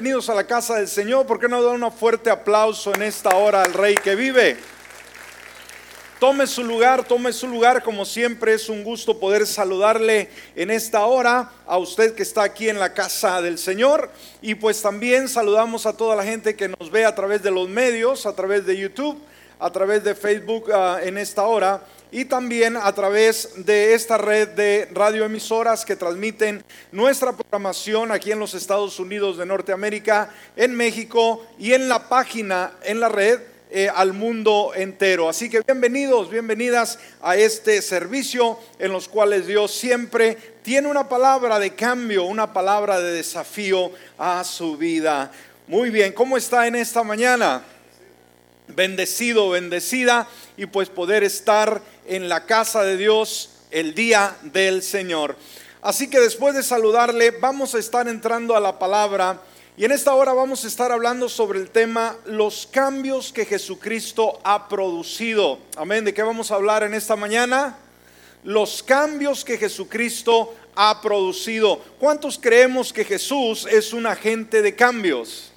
bienvenidos a la casa del Señor. ¿Por qué no dar un fuerte aplauso en esta hora al Rey que vive? Tome su lugar, tome su lugar. Como siempre es un gusto poder saludarle en esta hora a usted que está aquí en la casa del Señor. Y pues también saludamos a toda la gente que nos ve a través de los medios, a través de YouTube, a través de Facebook ah, en esta hora y también a través de esta red de radioemisoras que transmiten nuestra programación aquí en los Estados Unidos de Norteamérica, en México y en la página, en la red. Eh, al mundo entero. Así que bienvenidos, bienvenidas a este servicio en los cuales Dios siempre tiene una palabra de cambio, una palabra de desafío a su vida. Muy bien, ¿cómo está en esta mañana? Bendecido, bendecida y pues poder estar en la casa de Dios el día del Señor. Así que después de saludarle, vamos a estar entrando a la palabra y en esta hora vamos a estar hablando sobre el tema los cambios que Jesucristo ha producido. Amén. ¿De qué vamos a hablar en esta mañana? Los cambios que Jesucristo ha producido. ¿Cuántos creemos que Jesús es un agente de cambios?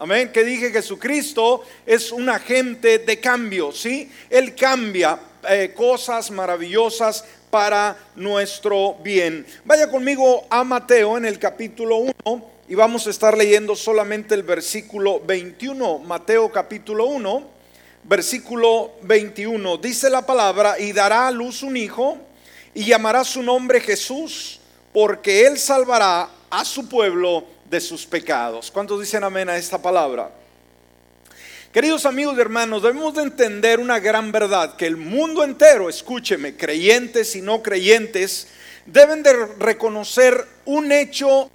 Amén. Que dije Jesucristo es un agente de cambio, ¿sí? Él cambia eh, cosas maravillosas para nuestro bien. Vaya conmigo a Mateo en el capítulo 1 y vamos a estar leyendo solamente el versículo 21. Mateo capítulo 1, versículo 21. Dice la palabra, y dará a luz un hijo y llamará su nombre Jesús, porque él salvará a su pueblo de sus pecados. ¿Cuántos dicen amén a esta palabra? Queridos amigos y hermanos, debemos de entender una gran verdad, que el mundo entero, escúcheme, creyentes y no creyentes, deben de reconocer un hecho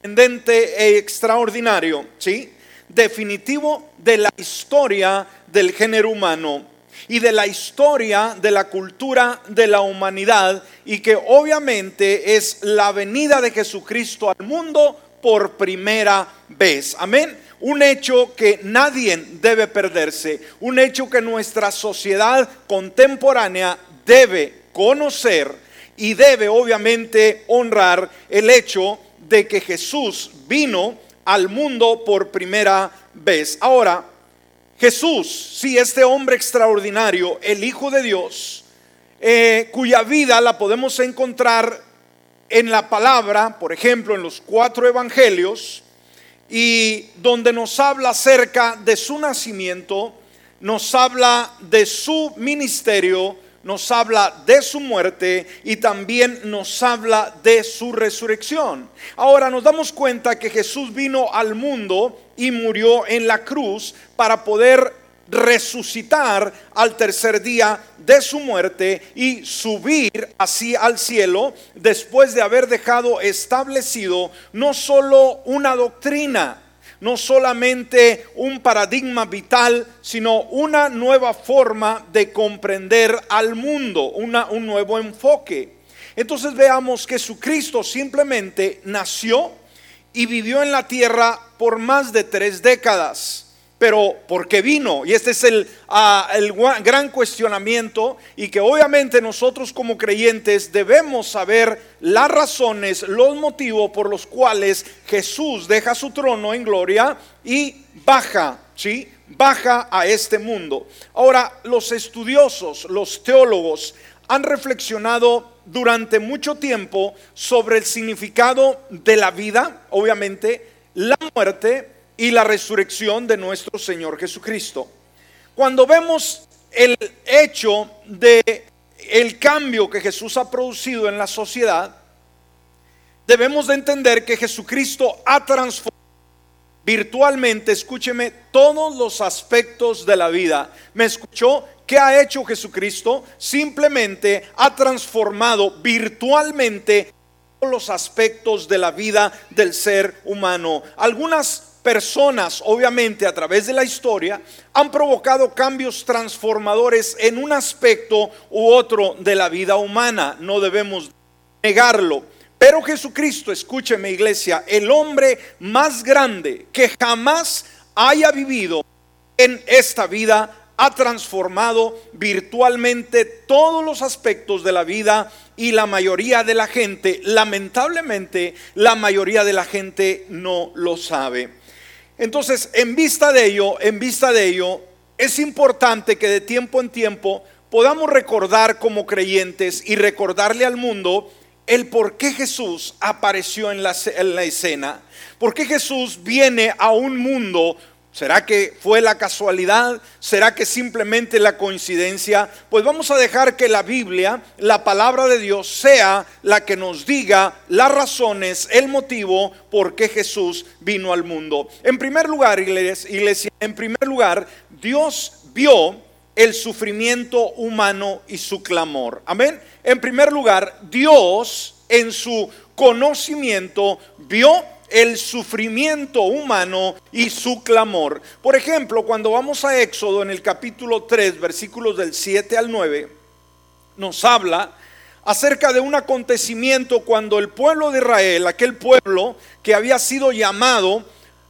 trascendente e extraordinario, ¿sí? Definitivo de la historia del género humano y de la historia de la cultura de la humanidad y que obviamente es la venida de Jesucristo al mundo por primera vez. Amén un hecho que nadie debe perderse, un hecho que nuestra sociedad contemporánea debe conocer y debe obviamente honrar el hecho de que Jesús vino al mundo por primera vez. Ahora, Jesús, si este hombre extraordinario, el Hijo de Dios, eh, cuya vida la podemos encontrar en la palabra, por ejemplo, en los cuatro evangelios, y donde nos habla acerca de su nacimiento, nos habla de su ministerio, nos habla de su muerte y también nos habla de su resurrección. Ahora nos damos cuenta que Jesús vino al mundo y murió en la cruz para poder resucitar al tercer día de su muerte y subir así al cielo después de haber dejado establecido no solo una doctrina, no solamente un paradigma vital, sino una nueva forma de comprender al mundo, una, un nuevo enfoque. Entonces veamos que Jesucristo simplemente nació y vivió en la tierra por más de tres décadas pero ¿por qué vino? Y este es el, ah, el, gran cuestionamiento y que obviamente nosotros como creyentes debemos saber las razones, los motivos por los cuales Jesús deja su trono en gloria y baja, ¿sí? Baja a este mundo. Ahora, los estudiosos, los teólogos han reflexionado durante mucho tiempo sobre el significado de la vida, obviamente, la muerte, y la resurrección de nuestro Señor Jesucristo. Cuando vemos el hecho de el cambio que Jesús ha producido en la sociedad, debemos de entender que Jesucristo ha transformado virtualmente, escúcheme, todos los aspectos de la vida. ¿Me escuchó? ¿Qué ha hecho Jesucristo? Simplemente ha transformado virtualmente todos los aspectos de la vida del ser humano. Algunas personas, obviamente a través de la historia, han provocado cambios transformadores en un aspecto u otro de la vida humana. No debemos negarlo. Pero Jesucristo, escúcheme iglesia, el hombre más grande que jamás haya vivido en esta vida, ha transformado virtualmente todos los aspectos de la vida y la mayoría de la gente, lamentablemente, la mayoría de la gente no lo sabe. Entonces, en vista de ello, en vista de ello, es importante que de tiempo en tiempo podamos recordar como creyentes y recordarle al mundo el por qué Jesús apareció en la, en la escena, por qué Jesús viene a un mundo ¿Será que fue la casualidad? ¿Será que simplemente la coincidencia? Pues vamos a dejar que la Biblia, la palabra de Dios, sea la que nos diga las razones, el motivo por qué Jesús vino al mundo. En primer lugar, iglesia, en primer lugar, Dios vio el sufrimiento humano y su clamor. Amén. En primer lugar, Dios en su conocimiento vio el sufrimiento humano y su clamor. Por ejemplo, cuando vamos a Éxodo en el capítulo 3, versículos del 7 al 9, nos habla acerca de un acontecimiento cuando el pueblo de Israel, aquel pueblo que había sido llamado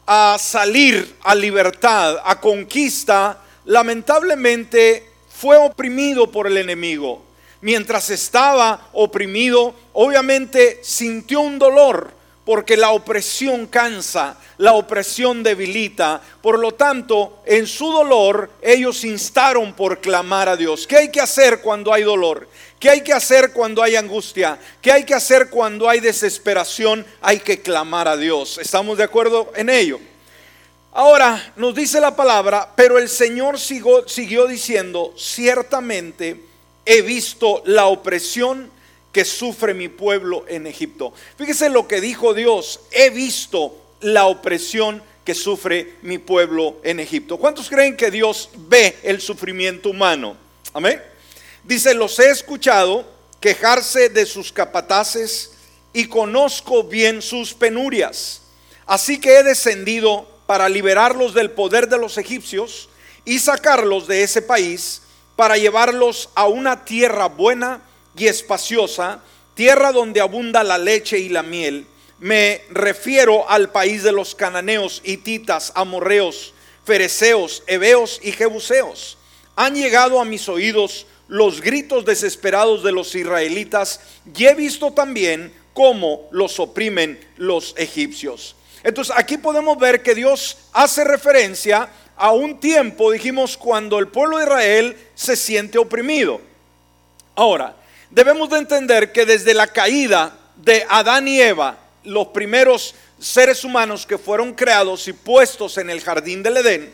a salir a libertad, a conquista, lamentablemente fue oprimido por el enemigo. Mientras estaba oprimido, obviamente sintió un dolor porque la opresión cansa, la opresión debilita. Por lo tanto, en su dolor, ellos instaron por clamar a Dios. ¿Qué hay que hacer cuando hay dolor? ¿Qué hay que hacer cuando hay angustia? ¿Qué hay que hacer cuando hay desesperación? Hay que clamar a Dios. ¿Estamos de acuerdo en ello? Ahora nos dice la palabra, pero el Señor siguió, diciendo, ciertamente he visto la opresión que sufre mi pueblo en Egipto. Fíjese lo que dijo Dios, he visto la opresión que sufre mi pueblo en Egipto. ¿Cuántos creen que Dios ve el sufrimiento humano? Amén. Dice, los he escuchado quejarse de sus capataces y conozco bien sus penurias. Así que he descendido para liberarlos del poder de los egipcios y sacarlos de ese país para llevarlos a una tierra buena y espaciosa, tierra donde abunda la leche y la miel. Me refiero al país de los cananeos, hititas, amorreos, fereceos, heveos y jebuseos. Han llegado a mis oídos los gritos desesperados de los israelitas y he visto también cómo los oprimen los egipcios. Entonces aquí podemos ver que Dios hace referencia a un tiempo, dijimos, cuando el pueblo de Israel se siente oprimido. Ahora, debemos de entender que desde la caída de Adán y Eva, los primeros seres humanos que fueron creados y puestos en el jardín del Edén,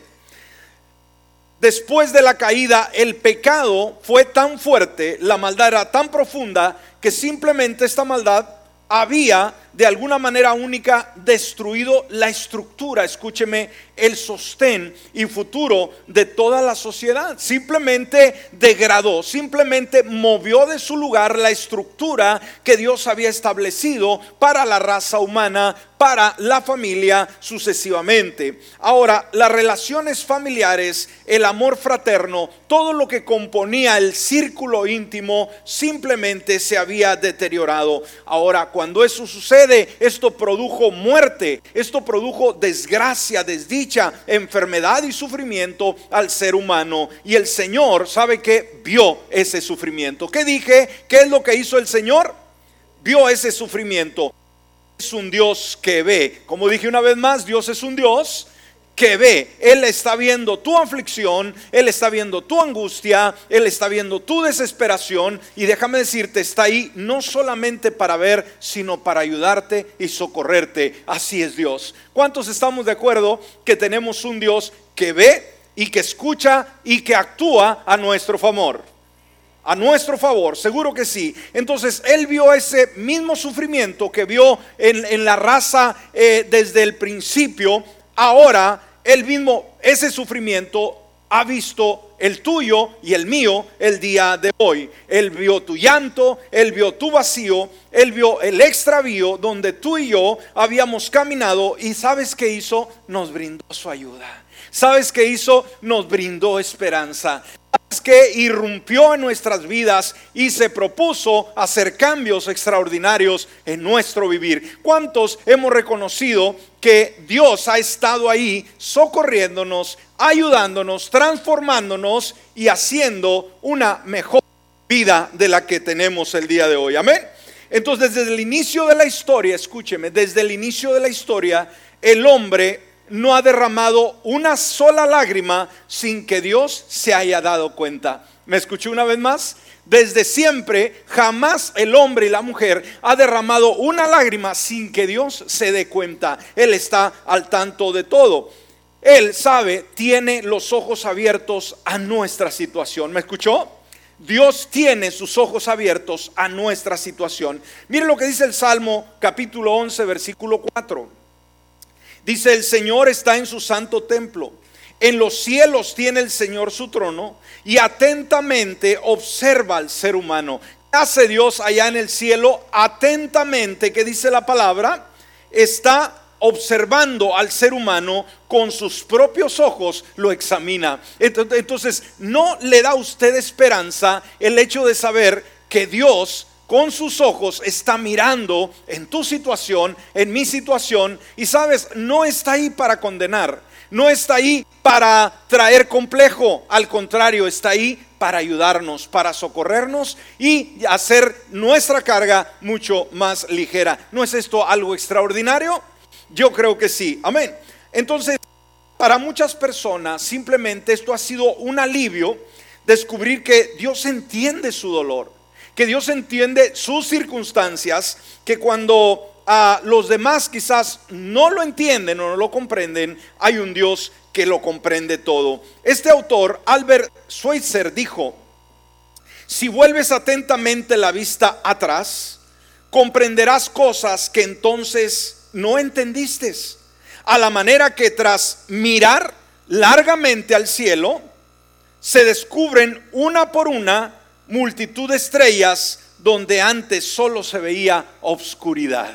después de la caída el pecado fue tan fuerte, la maldad era tan profunda, que simplemente esta maldad había de alguna manera única destruido la estructura, escúcheme, el sostén y futuro de toda la sociedad. Simplemente degradó, simplemente movió de su lugar la estructura que Dios había establecido para la raza humana, para la familia sucesivamente. Ahora, las relaciones familiares, el amor fraterno, todo lo que componía el círculo íntimo simplemente se había deteriorado. Ahora, cuando eso sucede, esto produjo muerte, esto produjo desgracia, desdicha enfermedad y sufrimiento al ser humano. Y el Señor sabe que vio ese sufrimiento. ¿Qué dije? ¿Qué es lo que hizo el Señor? Vio ese sufrimiento. Es un Dios que ve. Como dije una vez más, Dios es un Dios que ve. Él está viendo tu aflicción, Él está viendo tu angustia, Él está viendo tu desesperación y déjame decirte, está ahí no solamente para ver, sino para ayudarte y socorrerte. Así es Dios. ¿Cuántos estamos de acuerdo que tenemos un Dios que ve y que escucha y que actúa a nuestro favor? a nuestro favor, seguro que sí. Entonces él vio ese mismo sufrimiento que vio en, la raza eh, desde el principio, ahora él mismo ese sufrimiento ha visto el tuyo y el mío el día de hoy. Él vio tu llanto, él vio tu vacío, él vio el extravío donde tú y yo habíamos caminado y sabes qué hizo? Nos brindó su ayuda. ¿Sabes qué hizo? Nos brindó esperanza que irrumpió en nuestras vidas y se propuso hacer cambios extraordinarios en nuestro vivir. ¿Cuántos hemos reconocido que Dios ha estado ahí socorriéndonos, ayudándonos, transformándonos y haciendo una mejor vida de la que tenemos el día de hoy? Amén. Entonces, desde el inicio de la historia, escúcheme, desde el inicio de la historia, el hombre no ha derramado una sola lágrima sin que Dios se haya dado cuenta. ¿Me escuché una vez más? Desde siempre, jamás el hombre y la mujer ha derramado una lágrima sin que Dios se dé cuenta. Él está al tanto de todo. Él sabe, tiene los ojos abiertos a nuestra situación. ¿Me escuchó? Dios tiene sus ojos abiertos a nuestra situación. Mire lo que dice el Salmo capítulo 11, versículo 4. Dice, el Señor está en su santo templo. En los cielos tiene el Señor su trono y atentamente observa al ser humano. ¿Qué hace Dios allá en el cielo? Atentamente, que dice la palabra, está observando al ser humano con sus propios ojos, lo examina. Entonces, no le da a usted esperanza el hecho de saber que Dios con sus ojos está mirando en tu situación, en mi situación, y sabes, no está ahí para condenar, no está ahí para traer complejo, al contrario, está ahí para ayudarnos, para socorrernos y hacer nuestra carga mucho más ligera. ¿No es esto algo extraordinario? Yo creo que sí. Amén. Entonces, para muchas personas simplemente esto ha sido un alivio descubrir que Dios entiende su dolor, que Dios entiende sus circunstancias, que cuando a ah, los demás quizás no lo entienden o no lo comprenden, hay un Dios que lo comprende todo. Este autor, Albert Schweitzer, dijo, si vuelves atentamente la vista atrás, comprenderás cosas que entonces no entendiste. A la manera que tras mirar largamente al cielo, se descubren una por una multitud de estrellas donde antes solo se veía obscuridad.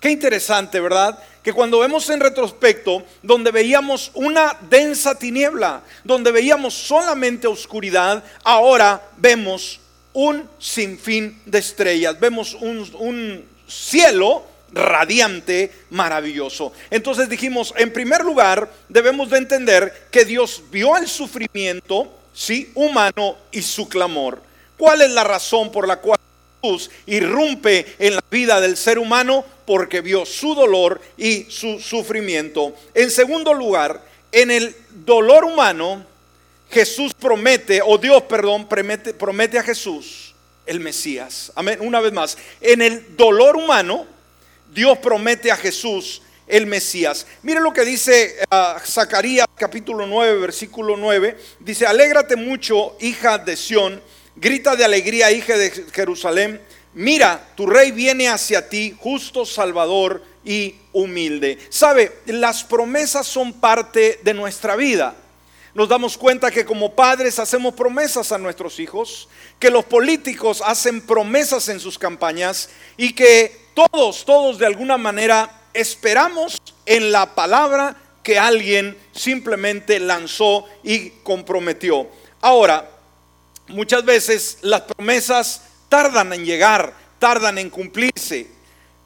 Qué interesante, ¿verdad? Que cuando vemos en retrospecto, donde veíamos una densa tiniebla, donde veíamos solamente oscuridad, ahora vemos un sinfín de estrellas, vemos un, un cielo radiante, maravilloso. Entonces dijimos, en primer lugar, debemos de entender que Dios vio el sufrimiento, sí, humano y su clamor. ¿Cuál es la razón por la cual Jesús irrumpe en la vida del ser humano? Porque vio su dolor y su sufrimiento. En segundo lugar, en el dolor humano, Jesús promete, o Dios, perdón, promete, a Jesús el Mesías. Amén. Una vez más, en el dolor humano, Dios promete a Jesús el Mesías. Mire lo que dice uh, Zacarías capítulo 9, versículo 9. Dice, alégrate mucho, hija de Sión, grita de alegría, hija de Jerusalén. Mira, tu rey viene hacia ti, justo, salvador y humilde. Sabe, las promesas son parte de nuestra vida. Nos damos cuenta que como padres hacemos promesas a nuestros hijos, que los políticos hacen promesas en sus campañas y que todos, todos de alguna manera esperamos en la palabra que alguien simplemente lanzó y comprometió. Ahora, muchas veces las promesas tardan en llegar, tardan en cumplirse,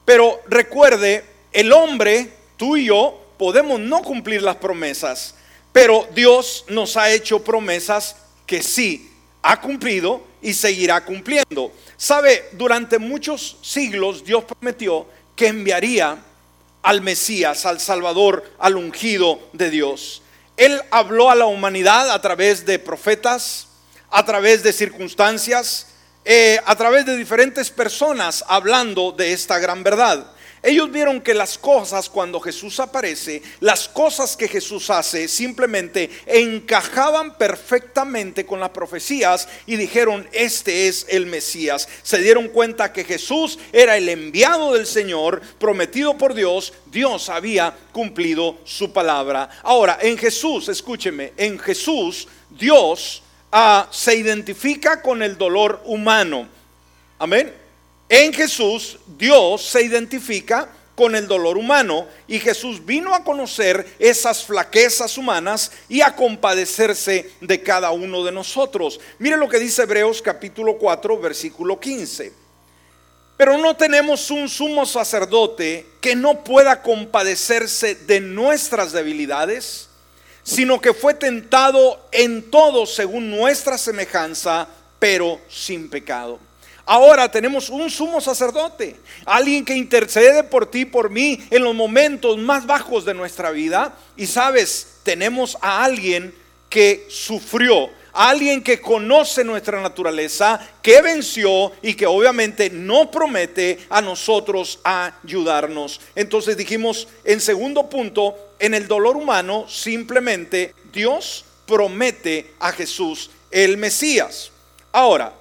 pero recuerde, el hombre, tú y yo, podemos no cumplir las promesas, pero Dios nos ha hecho promesas que sí ha cumplido y seguirá cumpliendo. Sabe, durante muchos siglos Dios prometió que enviaría al Mesías, al Salvador, al ungido de Dios. Él habló a la humanidad a través de profetas, a través de circunstancias, eh, a través de diferentes personas hablando de esta gran verdad. Ellos vieron que las cosas cuando Jesús aparece, las cosas que Jesús hace simplemente encajaban perfectamente con las profecías y dijeron, este es el Mesías. Se dieron cuenta que Jesús era el enviado del Señor, prometido por Dios. Dios había cumplido su palabra. Ahora, en Jesús, escúcheme, en Jesús Dios ah, se identifica con el dolor humano. Amén. En Jesús Dios se identifica con el dolor humano y Jesús vino a conocer esas flaquezas humanas y a compadecerse de cada uno de nosotros. Mire lo que dice Hebreos capítulo 4 versículo 15. Pero no tenemos un sumo sacerdote que no pueda compadecerse de nuestras debilidades, sino que fue tentado en todo según nuestra semejanza, pero sin pecado. Ahora tenemos un sumo sacerdote, alguien que intercede por ti, por mí, en los momentos más bajos de nuestra vida. Y sabes, tenemos a alguien que sufrió, alguien que conoce nuestra naturaleza, que venció y que obviamente no promete a nosotros ayudarnos. Entonces dijimos en segundo punto, en el dolor humano simplemente Dios promete a Jesús el Mesías. Ahora,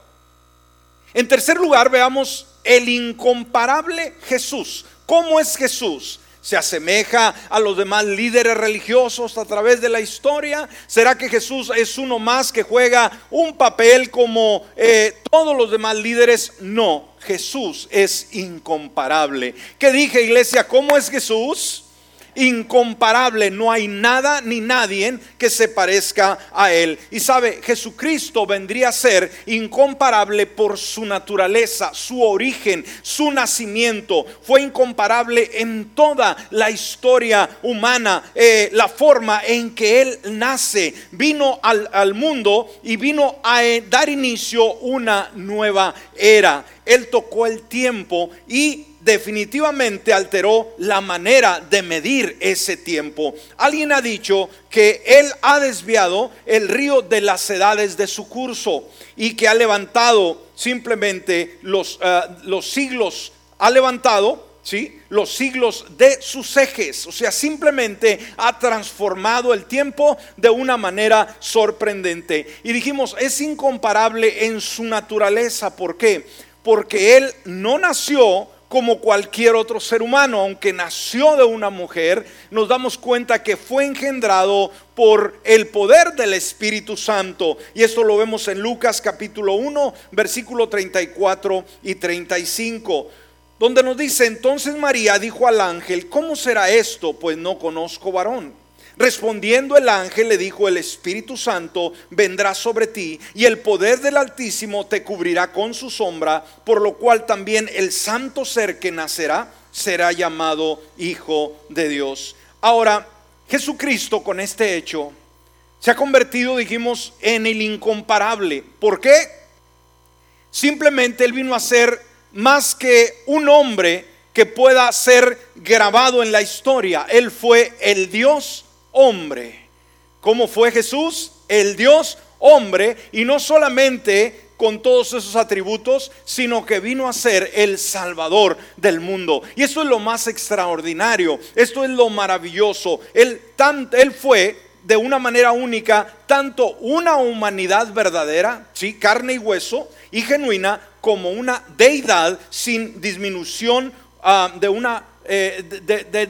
en tercer lugar veamos el incomparable Jesús. ¿Cómo es Jesús? Se asemeja a los demás líderes religiosos a través de la historia? ¿Será que Jesús es uno más que juega un papel como eh, todos los demás líderes? No, Jesús es incomparable. ¿Qué dije iglesia? ¿Cómo es Jesús? Incomparable, no hay nada ni nadie que se parezca a Él. Y sabe, Jesucristo vendría a ser incomparable por su naturaleza, su origen, su nacimiento. Fue incomparable en toda la historia humana, eh, la forma en que Él nace. Vino al, al mundo y vino a eh, dar inicio una nueva era. Él tocó el tiempo y definitivamente alteró la manera de medir ese tiempo. Alguien ha dicho que Él ha desviado el río de las edades de su curso y que ha levantado simplemente los, eh, los siglos, ha levantado ¿sí? los siglos de sus ejes. O sea, simplemente ha transformado el tiempo de una manera sorprendente. Y dijimos, es incomparable en su naturaleza. ¿Por qué? Porque Él no nació como cualquier otro ser humano, aunque nació de una mujer, nos damos cuenta que fue engendrado por el poder del Espíritu Santo. Y esto lo vemos en Lucas capítulo 1, versículo 34 y 35, donde nos dice, entonces María dijo al ángel, ¿cómo será esto? Pues no conozco varón. Respondiendo el ángel le dijo, el Espíritu Santo vendrá sobre ti y el poder del Altísimo te cubrirá con su sombra, por lo cual también el santo ser que nacerá será llamado Hijo de Dios. Ahora, Jesucristo con este hecho se ha convertido, dijimos, en el incomparable. ¿Por qué? Simplemente Él vino a ser más que un hombre que pueda ser grabado en la historia. Él fue el Dios hombre. ¿Cómo fue Jesús? El Dios hombre y no solamente con todos esos atributos, sino que vino a ser el Salvador del mundo. Y esto es lo más extraordinario, esto es lo maravilloso. Él, él fue de una manera única tanto una humanidad verdadera, ¿sí? carne y hueso, y genuina, como una deidad sin disminución ah, de una eh,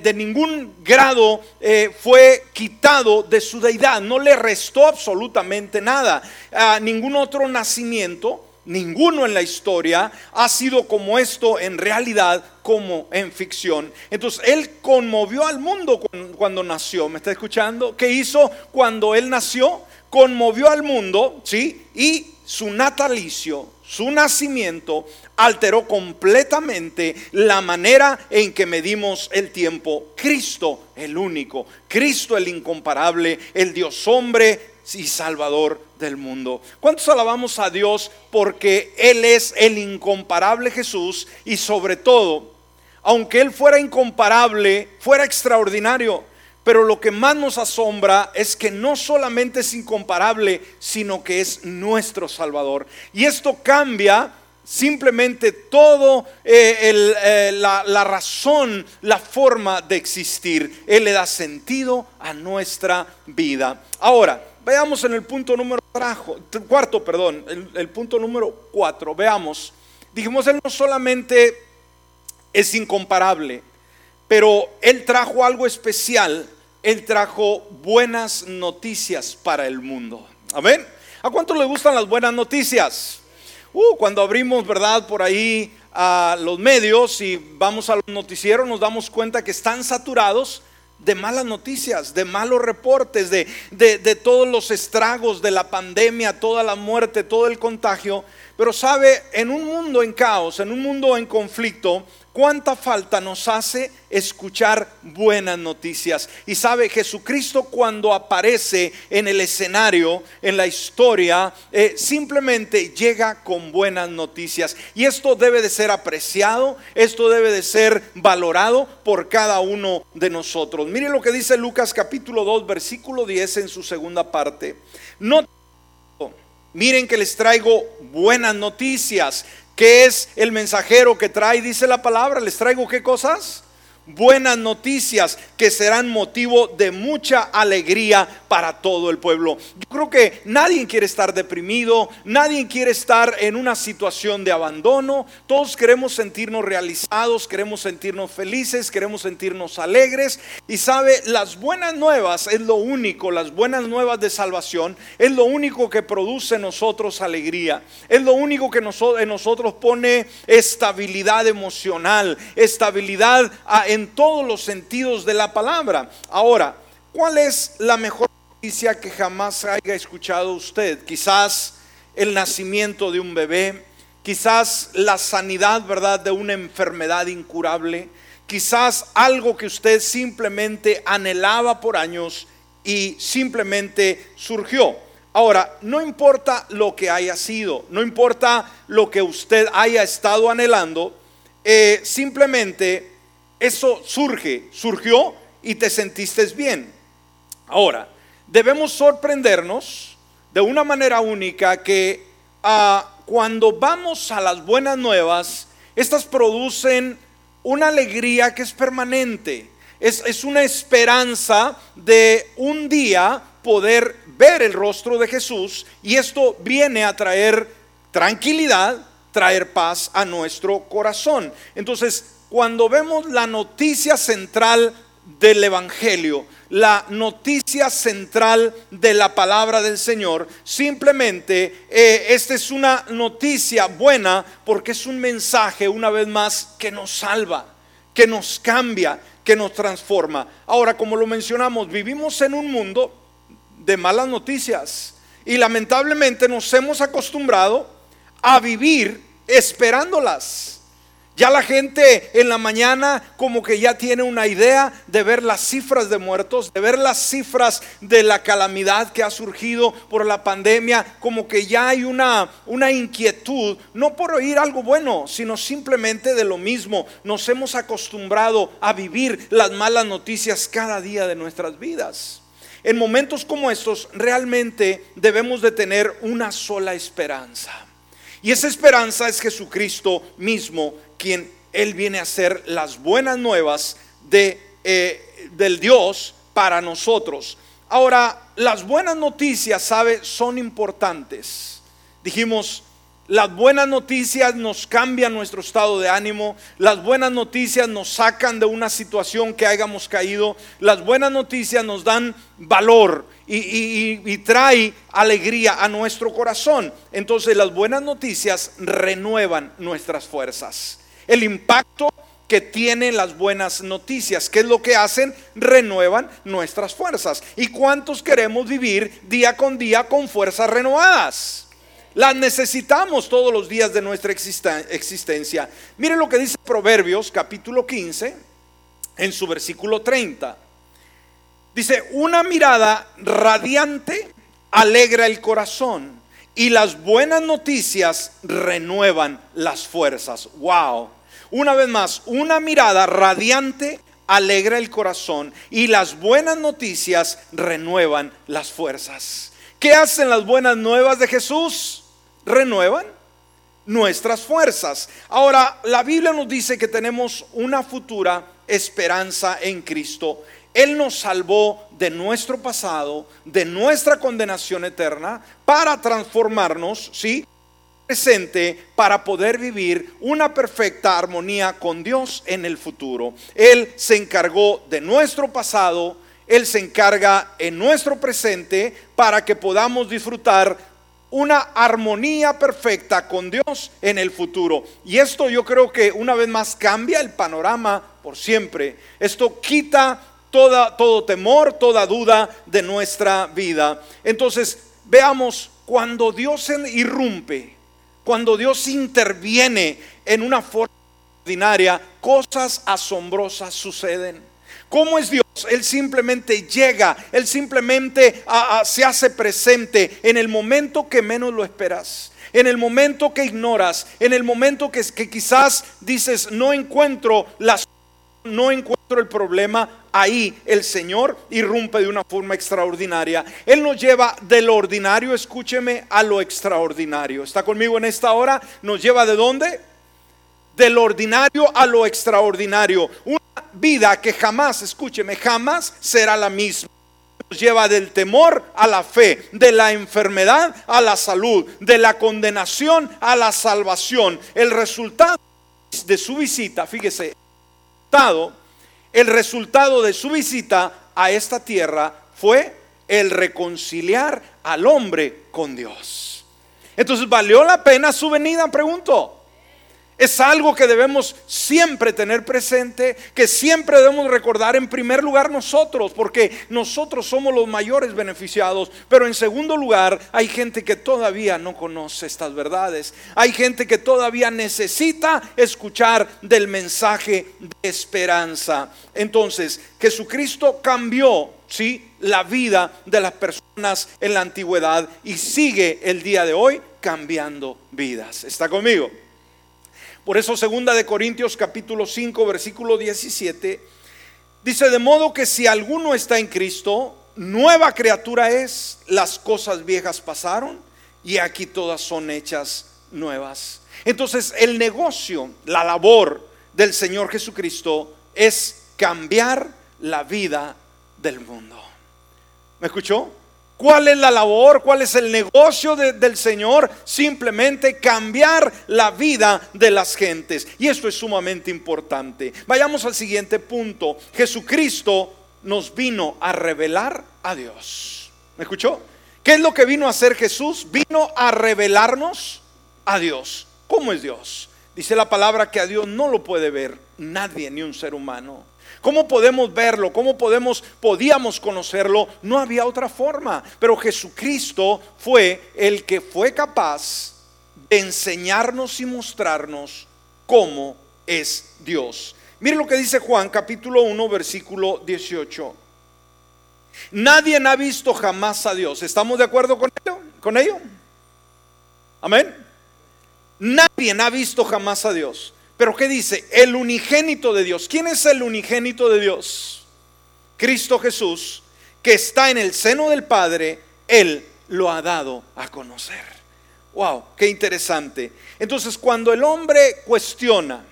de, ningún grado eh, fue quitado de su deidad, no le restó absolutamente nada. A ningún otro nacimiento, ninguno en la historia ha sido como esto en realidad, como en ficción. Entonces, él conmovió al mundo cuando nació. ¿Me está escuchando? ¿Qué hizo cuando él nació? Conmovió al mundo, ¿sí? Y su natalicio, su nacimiento, alteró completamente la manera en que medimos el tiempo. Cristo el único, Cristo el incomparable, el Dios hombre y Salvador del mundo. ¿Cuántos alabamos a Dios porque Él es el incomparable Jesús y sobre todo, aunque Él fuera incomparable, fuera extraordinario, pero lo que más nos asombra es que no solamente es incomparable, sino que es nuestro Salvador. Y esto cambia simplemente todo eh, eh, la, razón, la forma de existir. Él le da sentido a nuestra vida. Ahora, veamos en el punto número cuarto, perdón, el punto número cuatro. Veamos, dijimos, Él no solamente es incomparable, pero Él trajo algo especial él trajo buenas noticias para el mundo. Amén. ¿A cuánto le gustan las buenas noticias? Uh, cuando abrimos, ¿verdad? Por ahí a los medios y vamos a los noticieros, nos damos cuenta que están saturados de malas noticias, de malos reportes, de, de, todos los estragos de la pandemia, toda la muerte, todo el contagio. Pero sabe, en un mundo en caos, en un mundo en conflicto, cuánta falta nos hace escuchar buenas noticias. Y sabe, Jesucristo cuando aparece en el escenario, en la historia, eh, simplemente llega con buenas noticias. Y esto debe de ser apreciado, esto debe de ser valorado por cada uno de nosotros. Mire lo que dice Lucas capítulo 2, versículo 10 en su segunda parte. No miren que les traigo buenas noticias. ¿Qué es el mensajero que trae? Dice la palabra, les traigo qué cosas? Buenas noticias que serán motivo de mucha alegría para todo el pueblo. Yo creo que nadie quiere estar deprimido, nadie quiere estar en una situación de abandono, todos queremos sentirnos realizados, queremos sentirnos felices, queremos sentirnos alegres. Y sabe, las buenas nuevas es lo único, las buenas nuevas de salvación es lo único que produce en nosotros alegría, es lo único que en nosotros pone estabilidad emocional, estabilidad a en todos los sentidos de la palabra. Ahora, ¿cuál es la mejor noticia que jamás haya escuchado usted? Quizás el nacimiento de un bebé, quizás la sanidad, ¿verdad?, de una enfermedad incurable, quizás algo que usted simplemente anhelaba por años y simplemente surgió. Ahora, no importa lo que haya sido, no importa lo que usted haya estado anhelando, eh, simplemente eso surge, surgió y te sentiste bien. Ahora, debemos sorprendernos de una manera única que ah, cuando vamos a las buenas nuevas, estas producen una alegría que es permanente. Es, es, una esperanza de un día poder ver el rostro de Jesús y esto viene a traer tranquilidad, traer paz a nuestro corazón. Entonces, cuando vemos la noticia central del Evangelio, la noticia central de la palabra del Señor, simplemente eh, esta es una noticia buena porque es un mensaje, una vez más, que nos salva, que nos cambia, que nos transforma. Ahora, como lo mencionamos, vivimos en un mundo de malas noticias y lamentablemente nos hemos acostumbrado a vivir esperándolas. Ya la gente en la mañana como que ya tiene una idea de ver las cifras de muertos, de ver las cifras de la calamidad que ha surgido por la pandemia, como que ya hay una, una inquietud, no por oír algo bueno, sino simplemente de lo mismo. Nos hemos acostumbrado a vivir las malas noticias cada día de nuestras vidas. En momentos como estos realmente debemos de tener una sola esperanza. Y esa esperanza es Jesucristo mismo quien Él viene a hacer las buenas nuevas de, eh, del Dios para nosotros. Ahora, las buenas noticias, ¿sabe? Son importantes. Dijimos, las buenas noticias nos cambian nuestro estado de ánimo. Las buenas noticias nos sacan de una situación que hayamos caído. Las buenas noticias nos dan valor y, y, trae alegría a nuestro corazón. Entonces las buenas noticias renuevan nuestras fuerzas el impacto que tienen las buenas noticias. ¿Qué es lo que hacen? Renuevan nuestras fuerzas. ¿Y cuántos queremos vivir día con día con fuerzas renovadas? Las necesitamos todos los días de nuestra existencia. Miren lo que dice Proverbios capítulo 15 en su versículo 30. Dice, una mirada radiante alegra el corazón y las buenas noticias renuevan las fuerzas. Wow. Una vez más, una mirada radiante alegra el corazón y las buenas noticias renuevan las fuerzas. ¿Qué hacen las buenas nuevas de Jesús? Renuevan nuestras fuerzas. Ahora, la Biblia nos dice que tenemos una futura esperanza en Cristo. Él nos salvó de nuestro pasado, de nuestra condenación eterna, para transformarnos, ¿sí? presente para poder vivir una perfecta armonía con Dios en el futuro. Él se encargó de nuestro pasado, Él se encarga en nuestro presente para que podamos disfrutar una armonía perfecta con Dios en el futuro. Y esto yo creo que una vez más cambia el panorama por siempre. Esto quita toda, todo temor, toda duda de nuestra vida. Entonces, veamos, cuando Dios irrumpe, cuando Dios interviene en una forma extraordinaria, cosas asombrosas suceden. ¿Cómo es Dios? Él simplemente llega, Él simplemente se hace presente en el momento que menos lo esperas en el momento que ignoras, en el momento que, quizás dices, no encuentro la no encuentro el problema, ahí el Señor irrumpe de una forma extraordinaria. Él nos lleva de lo ordinario, escúcheme, a lo extraordinario. ¿Está conmigo en esta hora? ¿Nos lleva de dónde? De lo ordinario a lo extraordinario. Vida que jamás, escúcheme, jamás será la misma nos lleva del temor a la fe, de la enfermedad a la salud, de la condenación a la salvación. El resultado de su visita, fíjese, el resultado de su visita a esta tierra fue el reconciliar al hombre con Dios. Entonces, ¿valió la pena su venida? Pregunto. Es algo que debemos siempre tener presente, que siempre debemos recordar en primer lugar nosotros, porque nosotros somos los mayores beneficiados, pero en segundo lugar hay gente que todavía no conoce estas verdades, hay gente que todavía necesita escuchar del mensaje de esperanza. Entonces, Jesucristo cambió, ¿sí? la vida de las personas en la antigüedad y sigue el día de hoy cambiando vidas. ¿Está conmigo? Por eso segunda de Corintios capítulo 5 versículo 17 dice de modo que si alguno está en Cristo, nueva criatura es, las cosas viejas pasaron y aquí todas son hechas nuevas. Entonces el negocio, la labor del Señor Jesucristo es cambiar la vida del mundo. ¿Me escuchó? ¿Cuál es la labor? ¿Cuál es el negocio del Señor? Simplemente cambiar la vida de las gentes. Y esto es sumamente importante. Vayamos al siguiente punto. Jesucristo nos vino a revelar a Dios. ¿Me escuchó? ¿Qué es lo que vino a hacer Jesús? Vino a revelarnos a Dios. ¿Cómo es Dios? Dice la palabra que a Dios no lo puede ver nadie, ni un ser humano. ¿Cómo podemos verlo? ¿Cómo podemos podíamos conocerlo? No había otra forma, pero Jesucristo fue el que fue capaz de enseñarnos y mostrarnos cómo es Dios. Mire lo que dice Juan capítulo 1 versículo 18. Nadie ha visto jamás a Dios. ¿Estamos de acuerdo con ello? ¿Con ello? Amén. Nadie ha visto jamás a Dios. Pero ¿qué dice? El unigénito de Dios. ¿Quién es el unigénito de Dios? Cristo Jesús, que está en el seno del Padre, Él lo ha dado a conocer. Wow, qué interesante. Entonces, cuando el hombre cuestiona,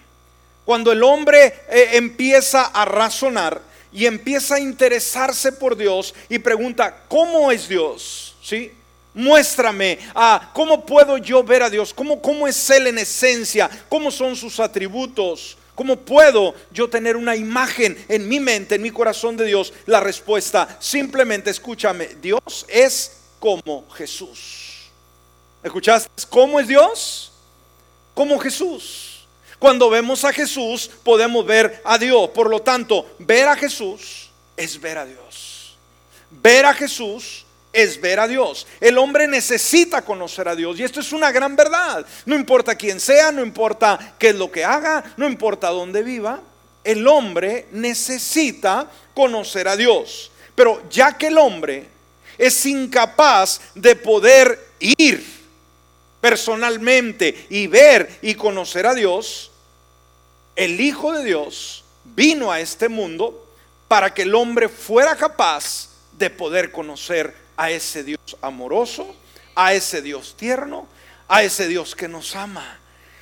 cuando el hombre eh, empieza a razonar y empieza a interesarse por Dios y pregunta, ¿cómo es Dios? ¿Sí? Muéstrame ah, cómo puedo yo ver a Dios, ¿Cómo, cómo es Él en esencia, cómo son sus atributos, cómo puedo yo tener una imagen en mi mente, en mi corazón de Dios. La respuesta, simplemente escúchame, Dios es como Jesús. ¿Escuchaste? ¿Cómo es Dios? Como Jesús. Cuando vemos a Jesús podemos ver a Dios. Por lo tanto, ver a Jesús es ver a Dios. Ver a Jesús es ver a Dios. El hombre necesita conocer a Dios y esto es una gran verdad. No importa quién sea, no importa qué es lo que haga, no importa dónde viva, el hombre necesita conocer a Dios. Pero ya que el hombre es incapaz de poder ir personalmente y ver y conocer a Dios, el Hijo de Dios vino a este mundo para que el hombre fuera capaz de poder conocer a ese Dios amoroso, a ese Dios tierno, a ese Dios que nos ama.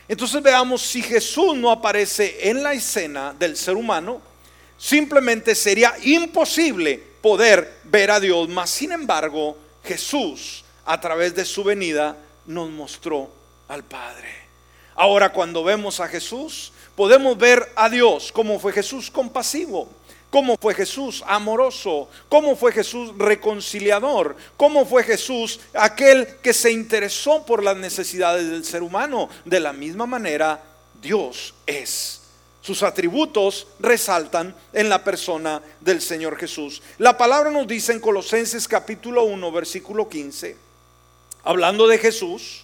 Entonces veamos, si Jesús no aparece en la escena del ser humano, simplemente sería imposible poder ver a Dios. Mas, sin embargo, Jesús, a través de su venida, nos mostró al Padre. Ahora, cuando vemos a Jesús, podemos ver a Dios como fue Jesús compasivo cómo fue Jesús amoroso, cómo fue Jesús reconciliador, cómo fue Jesús aquel que se interesó por las necesidades del ser humano. De la misma manera, Dios es. Sus atributos resaltan en la persona del Señor Jesús. La palabra nos dice en Colosenses capítulo 1, versículo 15, hablando de Jesús,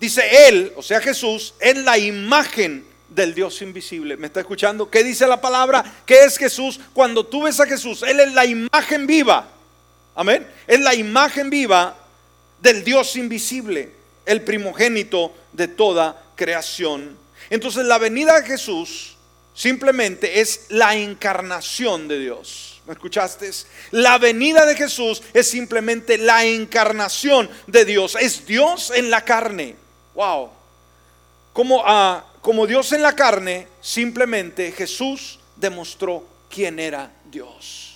dice Él, o sea Jesús, es la imagen del Dios invisible. ¿Me está escuchando? ¿Qué dice la palabra? ¿Qué es Jesús? Cuando tú ves a Jesús, Él es la imagen viva. Amén. Es la imagen viva del Dios invisible, el primogénito de toda creación. Entonces la venida de Jesús simplemente es la encarnación de Dios. ¿Me escuchaste? La venida de Jesús es simplemente la encarnación de Dios. Es Dios en la carne. Wow. Como, ah, como Dios en la carne, simplemente Jesús demostró quién era Dios.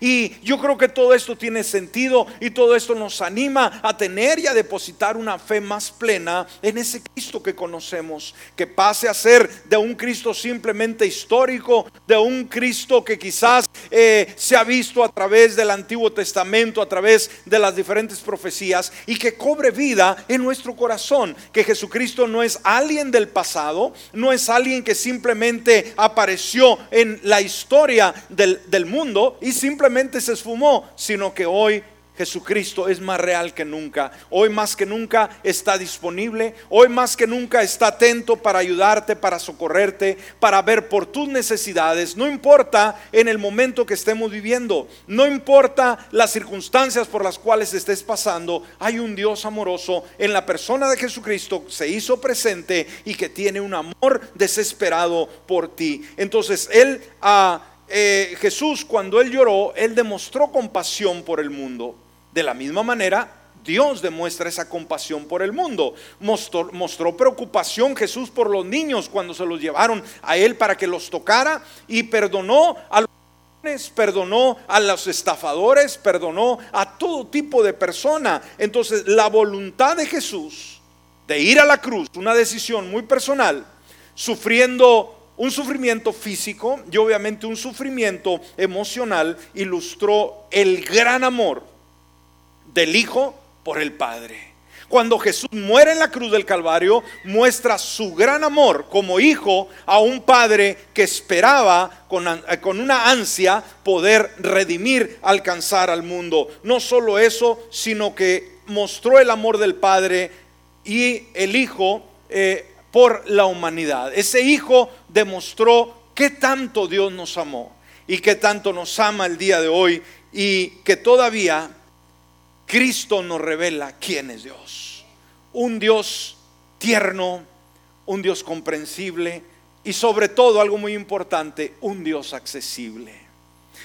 Y yo creo que todo esto tiene sentido y todo esto nos anima a tener y a depositar una fe más plena en ese Cristo que conocemos, que pase a ser de un Cristo simplemente histórico, de un Cristo que quizás eh, se ha visto a través del Antiguo Testamento, a través de las diferentes profecías y que cobre vida en nuestro corazón, que Jesucristo no es alguien del pasado, no es alguien que simplemente apareció en la historia del, del mundo y simplemente se esfumó, sino que hoy Jesucristo es más real que nunca. Hoy más que nunca está disponible. Hoy más que nunca está atento para ayudarte, para socorrerte, para ver por tus necesidades. No importa en el momento que estemos viviendo. No importa las circunstancias por las cuales estés pasando. Hay un Dios amoroso en la persona de Jesucristo. Se hizo presente y que tiene un amor desesperado por ti. Entonces Él... ha eh, Jesús cuando él lloró, él demostró compasión por el mundo. De la misma manera, Dios demuestra esa compasión por el mundo. Mostró, mostró, preocupación Jesús por los niños cuando se los llevaron a Él para que los tocara y perdonó a los perdonó a los estafadores, perdonó a todo tipo de persona. Entonces la voluntad de Jesús de ir a la cruz, una decisión muy personal, sufriendo un sufrimiento físico y obviamente un sufrimiento emocional ilustró el gran amor del Hijo por el Padre. Cuando Jesús muere en la cruz del Calvario, muestra su gran amor como hijo a un padre que esperaba con, con, una ansia poder redimir, alcanzar al mundo. No solo eso, sino que mostró el amor del Padre y el Hijo eh, por la humanidad. Ese hijo demostró qué tanto Dios nos amó y qué tanto nos ama el día de hoy y que todavía Cristo nos revela quién es Dios. Un Dios tierno, un Dios comprensible y sobre todo algo muy importante, un Dios accesible.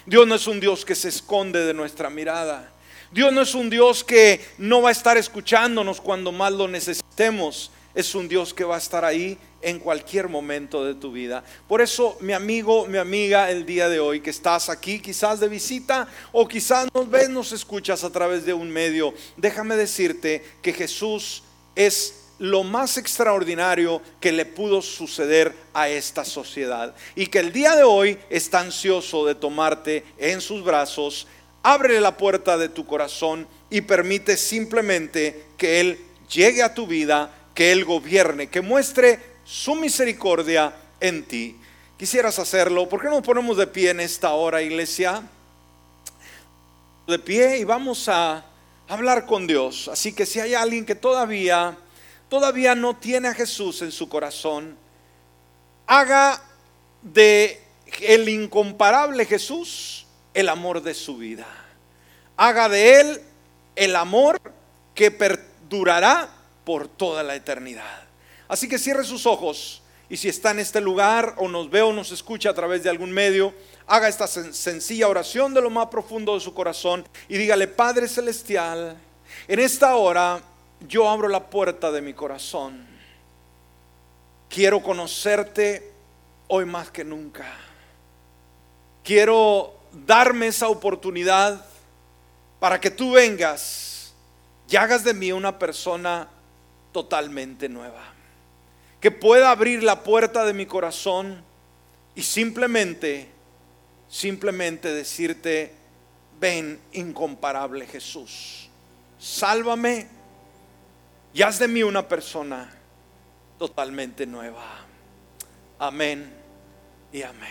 Dios no es un Dios que se esconde de nuestra mirada. Dios no es un Dios que no va a estar escuchándonos cuando más lo necesitemos es un Dios que va a estar ahí en cualquier momento de tu vida. Por eso, mi amigo, mi amiga, el día de hoy que estás aquí, quizás de visita o quizás nos ves, nos escuchas a través de un medio, déjame decirte que Jesús es lo más extraordinario que le pudo suceder a esta sociedad y que el día de hoy está ansioso de tomarte en sus brazos, abre la puerta de tu corazón y permite simplemente que Él llegue a tu vida que Él gobierne, que muestre su misericordia en ti. Quisieras hacerlo, ¿por qué no nos ponemos de pie en esta hora, iglesia? De pie y vamos a hablar con Dios. Así que si hay alguien que todavía, todavía no tiene a Jesús en su corazón, haga de el incomparable Jesús el amor de su vida. Haga de él el amor que perdurará por toda la eternidad. Así que cierre sus ojos y si está en este lugar o nos ve o nos escucha a través de algún medio, haga esta sencilla oración de lo más profundo de su corazón y dígale, Padre Celestial, en esta hora yo abro la puerta de mi corazón. Quiero conocerte hoy más que nunca. Quiero darme esa oportunidad para que tú vengas y hagas de mí una persona totalmente nueva. Que pueda abrir la puerta de mi corazón y simplemente, simplemente decirte, ven incomparable Jesús, sálvame y haz de mí una persona totalmente nueva. Amén y amén.